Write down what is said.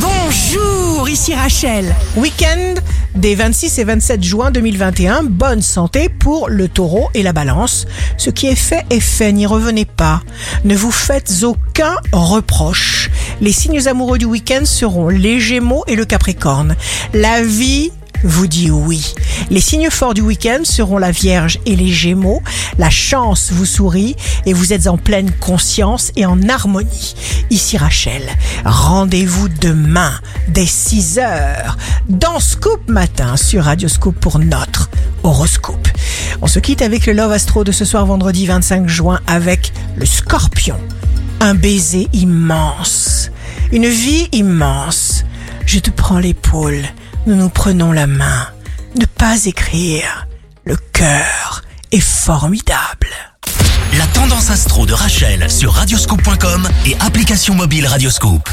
Bonjour, ici Rachel. Week-end des 26 et 27 juin 2021. Bonne santé pour le taureau et la balance. Ce qui est fait est fait, n'y revenez pas. Ne vous faites aucun reproche. Les signes amoureux du week-end seront les gémeaux et le capricorne. La vie vous dit oui. Les signes forts du week-end seront la Vierge et les Gémeaux. La chance vous sourit et vous êtes en pleine conscience et en harmonie. Ici Rachel, rendez-vous demain dès 6 heures dans Scoop Matin sur Radio Scoop pour notre horoscope. On se quitte avec le Love Astro de ce soir vendredi 25 juin avec le Scorpion. Un baiser immense. Une vie immense. Je te prends l'épaule nous nous prenons la main. Ne pas écrire. Le cœur est formidable. La tendance astro de Rachel sur radioscope.com et application mobile Radioscope.